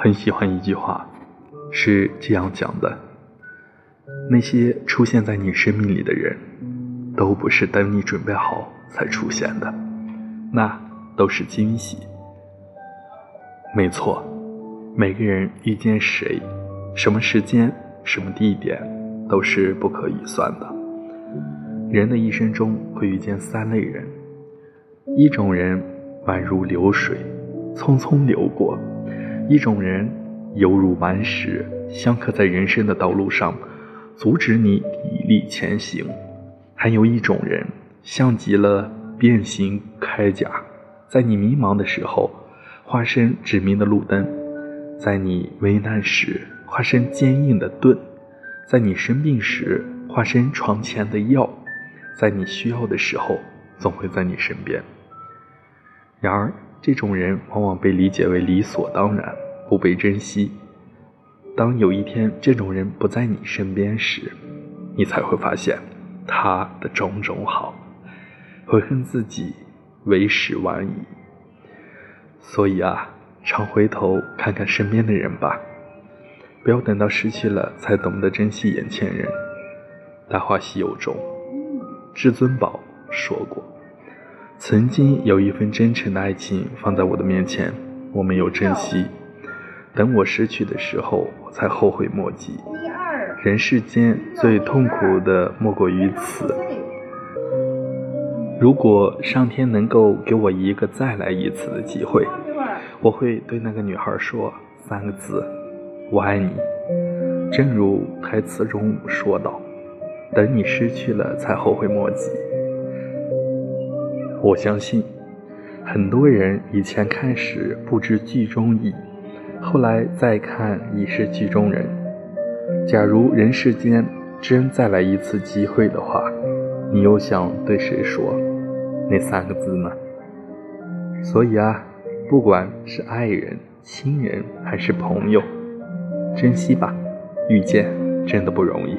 很喜欢一句话，是这样讲的：那些出现在你生命里的人，都不是等你准备好才出现的，那都是惊喜。没错，每个人遇见谁，什么时间、什么地点，都是不可预算的。人的一生中会遇见三类人，一种人宛如流水，匆匆流过。一种人犹如顽石，相克在人生的道路上，阻止你砥砺前行；还有一种人，像极了变形铠甲，在你迷茫的时候，化身指明的路灯；在你危难时，化身坚硬的盾；在你生病时，化身床前的药；在你需要的时候，总会在你身边。然而，这种人往往被理解为理所当然，不被珍惜。当有一天这种人不在你身边时，你才会发现他的种种好，悔恨自己为时晚矣。所以啊，常回头看看身边的人吧，不要等到失去了才懂得珍惜眼前人。《大话西游》中，至尊宝说过。曾经有一份真诚的爱情放在我的面前，我没有珍惜，等我失去的时候才后悔莫及。人世间最痛苦的莫过于此。如果上天能够给我一个再来一次的机会，我会对那个女孩说三个字：我爱你。正如台词中说道：“等你失去了，才后悔莫及。”我相信，很多人以前看时不知剧中意，后来再看已是剧中人。假如人世间真再来一次机会的话，你又想对谁说那三个字呢？所以啊，不管是爱人、亲人还是朋友，珍惜吧，遇见真的不容易。